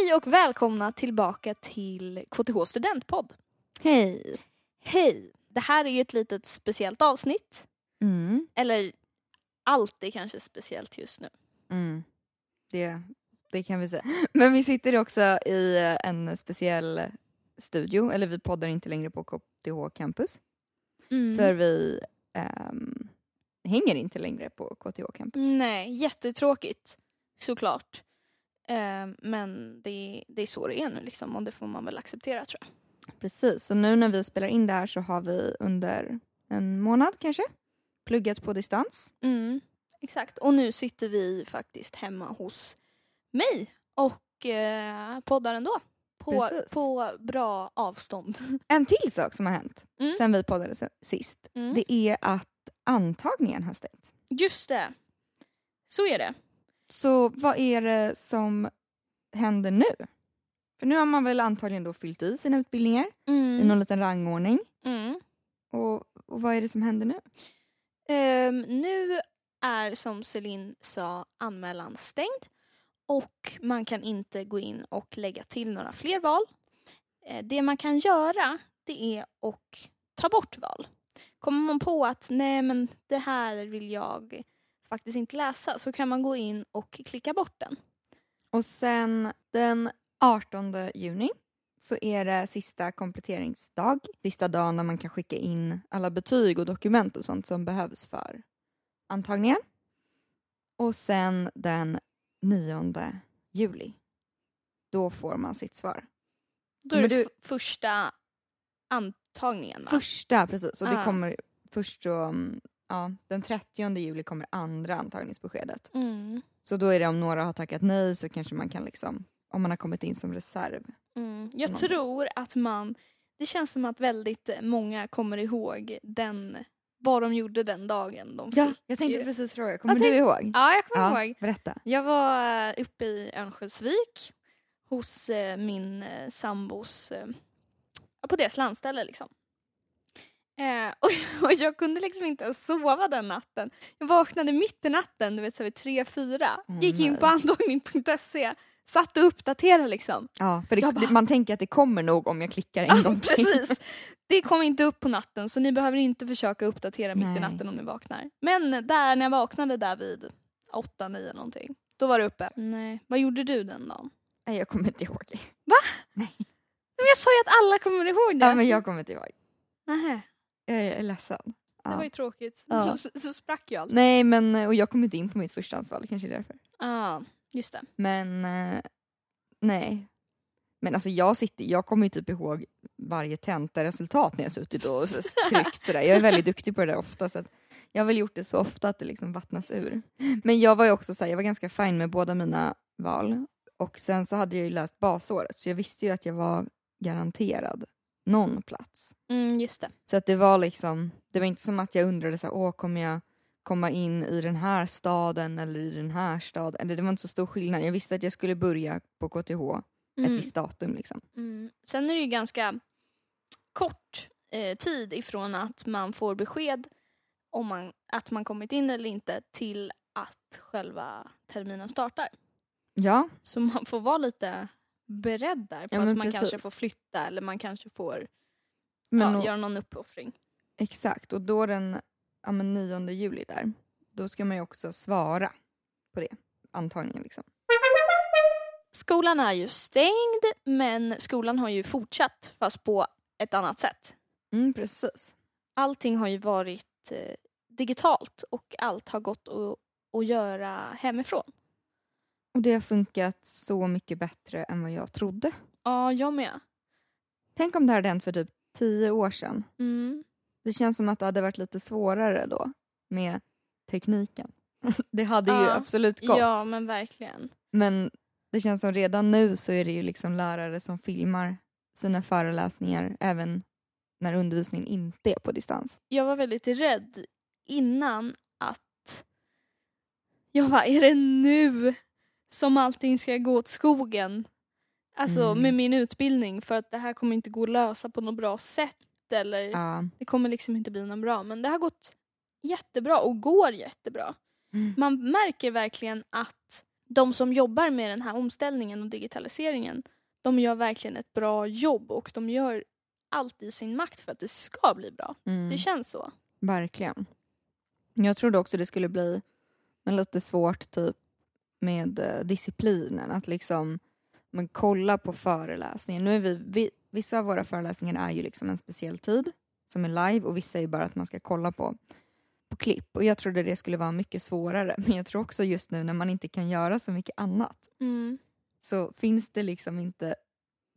Hej och välkomna tillbaka till KTH studentpodd. Hej! Hej! Det här är ju ett litet speciellt avsnitt. Mm. Eller allt är kanske speciellt just nu. Mm. Det, det kan vi säga. Men vi sitter också i en speciell studio, eller vi poddar inte längre på KTH campus. Mm. För vi ehm, hänger inte längre på KTH campus. Nej, jättetråkigt. Såklart. Eh, men det, det är så det är nu liksom och det får man väl acceptera tror jag. Precis, så nu när vi spelar in det här så har vi under en månad kanske pluggat på distans. Mm, exakt. Och nu sitter vi faktiskt hemma hos mig och eh, poddar ändå. På, Precis. på bra avstånd. En till sak som har hänt Mm. sen vi poddade sist, Mm. det är att antagningen har stängt. Just det. Så är det. Så vad är det som händer nu? För nu har man väl antagligen då fyllt i sina utbildningar i Mm. någon liten rangordning. Mm. Och, och vad är det som händer nu? Ehm, nu är som Celine sa anmälan stängd och man kan inte gå in och lägga till några fler val. Eh, det man kan göra det är att ta bort val. Kommer man på att nej men det här vill jag faktiskt inte läsa så kan man gå in och klicka bort den. Och sen den 18 juni så är det sista kompletteringsdag. Sista dagen när man kan skicka in alla betyg och dokument och sånt som behövs för antagningen. Och sen den 9 juli. Då får man sitt svar. Då är det du- första antagningen va? Första, precis. Och det Ah. kommer först så, ja, den 30 juli kommer andra antagningsbeskedet. Mm. Så då är det om några har tackat nej så kanske man kan liksom, om man har kommit in som reserv. Mm. Jag Någonting. tror att man, det känns som att väldigt många kommer ihåg den, vad de gjorde den dagen de Ja, fick. jag tänkte precis fråga, kommer Jag du ihåg? Ja, jag kommer ihåg. berätta. Jag var eh, uppe i Örnsköldsvik hos eh, min eh, sambos, ja, på deras landställe liksom. Eh, och, och jag kunde liksom inte ens sova den natten. Jag vaknade mitt i natten, du vet så vid tre, fyra. Åh, gick in nej. på antagning.se, satt och uppdaterade liksom. Ja, för det, bara- det, man tänker att det kommer nog om jag klickar en Ja, gång till. precis. Det kom inte upp på natten så ni behöver inte försöka uppdatera mitt i Nej. natten om ni vaknar. Men där när jag vaknade där vid åtta, nio någonting, då var det uppe. Nej. Vad gjorde du den dagen? Nej, jag kommer inte ihåg. Men jag sa ju att alla kommer ihåg det. Ja, men jag kommer inte ihåg. Nähä, Jag är ledsen. det Ja. var ju tråkigt. Ja. Så, så sprack ju allt. Nej, men och jag kom inte in på mitt förstahandsval, kanske därför. Ja, just det. Men eh, nej. Men alltså jag sitter, jag kommer ju typ ihåg varje tentaresultat när jag suttit och tryckt sådär. Jag är väldigt duktig på det där ofta så jag har väl gjort det så ofta att det liksom vattnas ur. Men jag var ju också såhär, jag var ganska fin med båda mina val. Och sen så hade jag ju läst basåret så jag visste ju att jag var garanterad någon plats. Mm, just det. Så att det var liksom, det var inte som att jag undrade så här, åh kommer jag komma in i den här staden eller i den här staden. Eller det var inte så stor skillnad. Jag visste att jag skulle börja på KTH ett Mm. visst datum liksom. Mm. Sen är det ju ganska kort eh, tid ifrån att man får besked om man, att man kommit in eller inte till att själva terminen startar. Ja, Så man får vara lite beredd där på Ja, att man kanske precis. får flytta eller man kanske får men ja, och, göra någon uppoffring. exakt. Och då den ja, men 9 juli där, då ska man ju också svara på det. Antagningen liksom. Skolan är ju stängd men skolan har ju fortsatt fast på ett annat sätt. Mm, precis. Allting har ju varit eh, digitalt och allt har gått att, att göra hemifrån. Och det har funkat så mycket bättre än vad jag trodde. Ja, jag med. Tänk om det här hade hänt för typ tio år sedan. Mm. Det känns som att det hade varit lite svårare då med tekniken. Det hade ju Ja. absolut gått. Ja, men verkligen. Men det känns som redan nu så är det ju liksom lärare som filmar sina föreläsningar även när undervisningen inte är på distans. Jag var väldigt rädd innan att jag bara, är det nu som allting ska gå åt skogen? Alltså Mm. med min utbildning för att det här kommer inte gå att lösa på något bra sätt eller Ja. det kommer liksom inte bli något bra. Men det har gått jättebra och går jättebra. Mm. Man märker verkligen att de som jobbar med den här omställningen och digitaliseringen, de gör verkligen ett bra jobb och de gör allt i sin makt för att det ska bli bra. Mm. Det känns så. Verkligen. Jag trodde också det skulle bli men lite svårt typ med eh, disciplinen. Att liksom men kolla på föreläsningen. Nu är vi, vi, vissa av våra föreläsningar är ju liksom en speciell tid som är live och vissa är ju bara att man ska kolla på, på klipp. Och jag trodde det skulle vara mycket svårare. Men jag tror också just nu när man inte kan göra så mycket annat Mm. så finns det liksom inte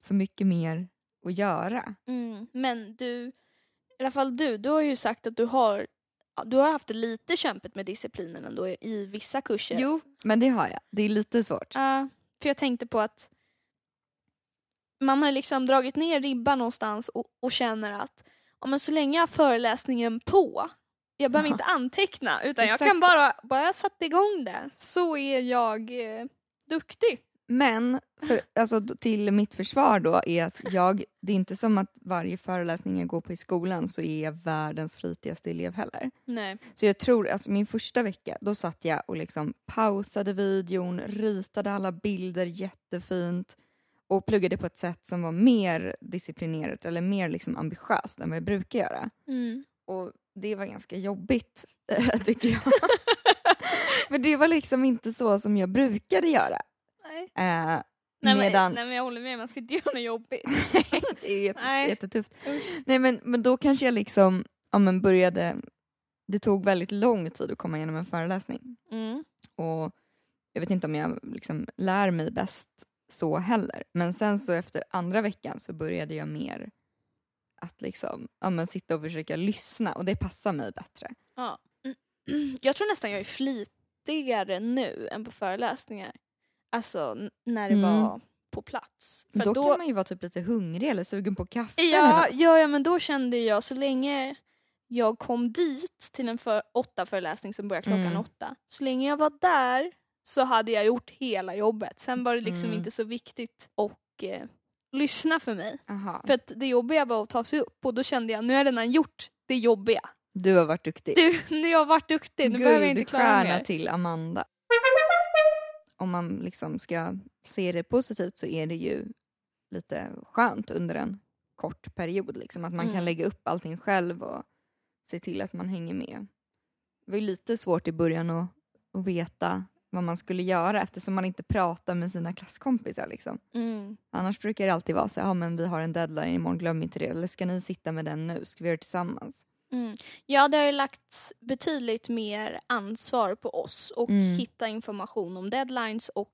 så mycket mer att göra. Mm. Men du, i alla fall du, du har ju sagt att du har du har haft lite kämpigt med disciplinen ändå i, vissa kurser. Jo, men det har jag. Det är lite svårt. Ja, för jag tänkte på att man har liksom dragit ner ribban någonstans och, och känner att ja, men så länge jag har föreläsningen på, jag behöver Jaha. inte anteckna utan jag Exakt. kan bara, bara jag satt igång det så är jag eh, duktig. Men för, alltså, till mitt försvar då är att jag, det är inte som att varje föreläsning jag går på i skolan så är jag världens flitigaste elev heller. Nej. Så jag tror, alltså min första vecka, då satt jag och liksom pausade videon, ritade alla bilder jättefint och pluggade på ett sätt som var mer disciplinerat eller mer liksom ambitiöst än vad jag brukar göra. Mm. Och det var ganska jobbigt, tycker jag. För det var liksom inte så som jag brukade göra. Nej. Eh, Nej, medan... nej men jag håller med, man ska inte göra något jobbigt. det är jätte, Nej. jättetufft. Nej men, men då kanske jag liksom ja, men började, det tog väldigt lång tid att komma igenom en föreläsning. Mm. Och jag vet inte om jag liksom lär mig bäst så heller. Men sen så efter andra veckan så började jag mer att liksom, ja, men sitta och försöka lyssna och det passar mig bättre. Ja. Jag tror nästan jag är flitigare nu än på föreläsningar. Alltså när det Mm. var på plats. För då, då, kan man ju vara typ lite hungrig eller sugen på kaffe ja, ja, ja, men då kände jag så länge jag kom dit till en för, åtta föreläsning som börjar klockan Mm. åtta. Så länge jag var där så hade jag gjort hela jobbet. Sen var det liksom Mm. inte så viktigt att eh, lyssna för mig. Aha. För att det jobbiga var att ta sig upp och då kände jag nu har jag redan gjort det jobbiga. Du har varit duktig. Du, nu har jag varit duktig, nu behöver jag inte klara mer. till Amanda. Om man liksom ska se det positivt så är det ju lite skönt under en kort period. Liksom, att man Mm. kan lägga upp allting själv och se till att man hänger med. Det var lite svårt i början att, att veta vad man skulle göra eftersom man inte pratar med sina klasskompisar. Liksom. Mm. Annars brukar det alltid vara så ja men vi har en deadline imorgon, glöm inte det. Eller ska ni sitta med den nu? Ska vi göra det tillsammans? Mm. Ja, det har ju lagts betydligt mer ansvar på oss och Mm. hitta information om deadlines och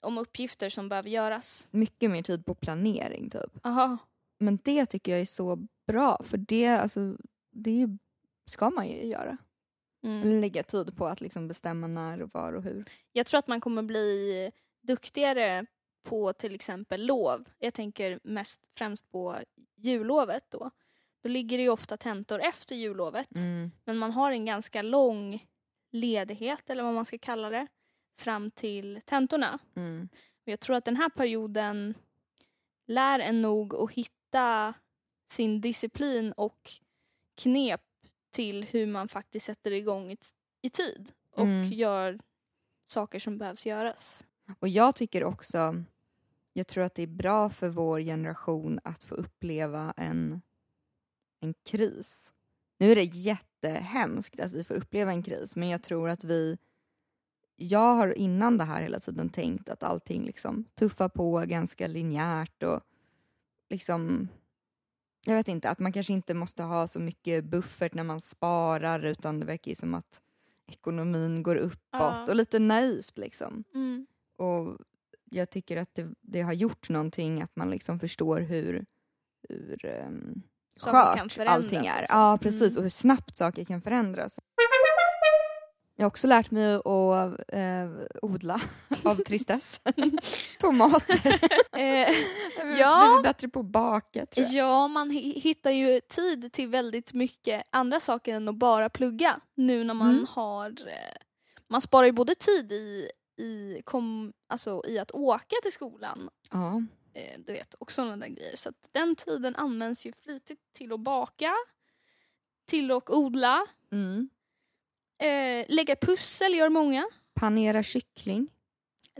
om uppgifter som behöver göras. Mycket mer tid på planering typ. Aha. Men det tycker jag är så bra för det, alltså, det ska man ju göra. Mm. Lägga tid på att liksom bestämma när och var och hur. Jag tror att man kommer bli duktigare på till exempel lov. Jag tänker mest främst på jullovet då. Då ligger det ju ofta tentor efter jullovet. Men man har en ganska lång ledighet eller vad man ska kalla det fram till tentorna. Mm. Och jag tror att den här perioden lär en nog att hitta sin disciplin och knep till hur man faktiskt sätter igång i, i tid och Mm. gör saker som behövs göras. Och jag tycker också, jag tror att det är bra för vår generation att få uppleva en, en kris. Nu är det jättehemskt att vi får uppleva en kris men jag tror att vi jag har innan det här hela tiden tänkt att allting liksom tuffar på ganska linjärt och liksom jag vet inte, att man kanske inte måste ha så mycket buffert när man sparar utan det verkar ju som att ekonomin går uppåt Ja. och lite naivt liksom. Mm. Och jag tycker att det, det har gjort någonting att man liksom förstår hur, hur um, skört allting är. också. Ja, precis. Mm. Och hur snabbt saker kan förändras. Jag har också lärt mig att eh, odla av tristess. Tomater. Eh, Jag Ja. har blivit bättre på att baka tror jag. ja, man hi- hittar ju tid till väldigt mycket andra saker än att bara plugga nu när man Mm. har... Eh, man sparar ju både tid i, i, kom, alltså, i att åka till skolan Ja. Eh, du vet, och sådana där grejer. Så att den tiden används ju flitigt till att baka, till att odla, Mm. eh, lägga pussel gör många. Panera kyckling.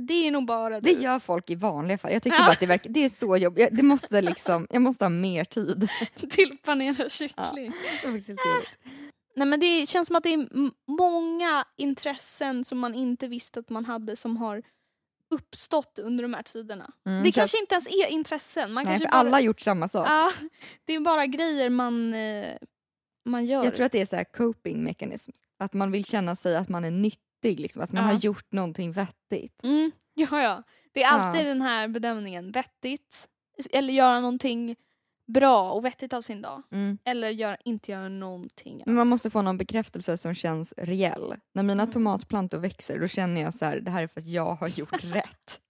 Det är nog bara Det du. gör folk i vanliga fall. Jag tycker Ja. bara att det, verkar, det är så jobbigt. Jag- Det måste liksom, jag måste ha mer tid. till panera kyckling. Det är faktiskt jobbigt. Nej men det känns som att det är många intressen som man inte visste att man hade som har uppstått under de här tiderna. Mm, det kanske inte ens är intressen. Man Nej, för bara, alla har gjort samma sak. Ja, det är bara grejer man, eh, man gör. Jag tror att det är så här coping mechanism. Att man vill känna sig att man är nyttig, liksom. att man Ja. har gjort någonting vettigt. Mm, ja, ja. Det är alltid Ja. den här bedömningen. Vettigt, eller göra någonting bra och vettigt av sin dag. Mm. Eller gör, inte göra någonting alls. Men man måste få någon bekräftelse som känns reell. När mina Mm. tomatplantor växer då känner jag så här, det här är för att jag har gjort rätt.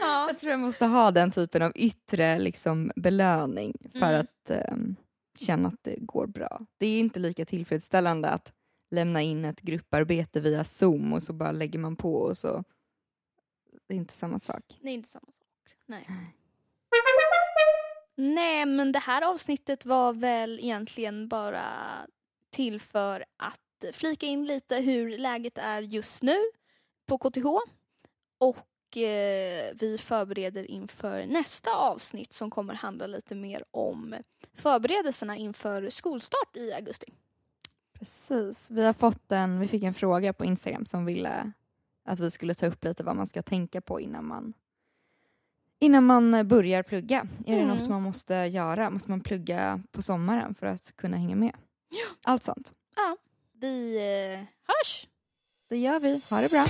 ja. Jag tror jag måste ha den typen av yttre liksom, belöning för Mm. att ehm, känna att det går bra. Det är inte lika tillfredsställande att lämna in ett grupparbete via Zoom och så bara lägger man på och så. Det är inte samma sak. Det är inte samma sak. Nej. Nej, men det här avsnittet var väl egentligen bara till för att flika in lite hur läget är just nu på KTH. Och eh, vi förbereder inför nästa avsnitt som kommer handla lite mer om förberedelserna inför skolstart i augusti. Precis. Vi har fått en, vi fick en fråga på Instagram som ville att vi skulle ta upp lite vad man ska tänka på innan man innan man börjar plugga. Är det Mm. något man måste göra? Måste man plugga på sommaren för att kunna hänga med? Allt sånt. Vi eh, hörs! Det gör vi. Ha det bra.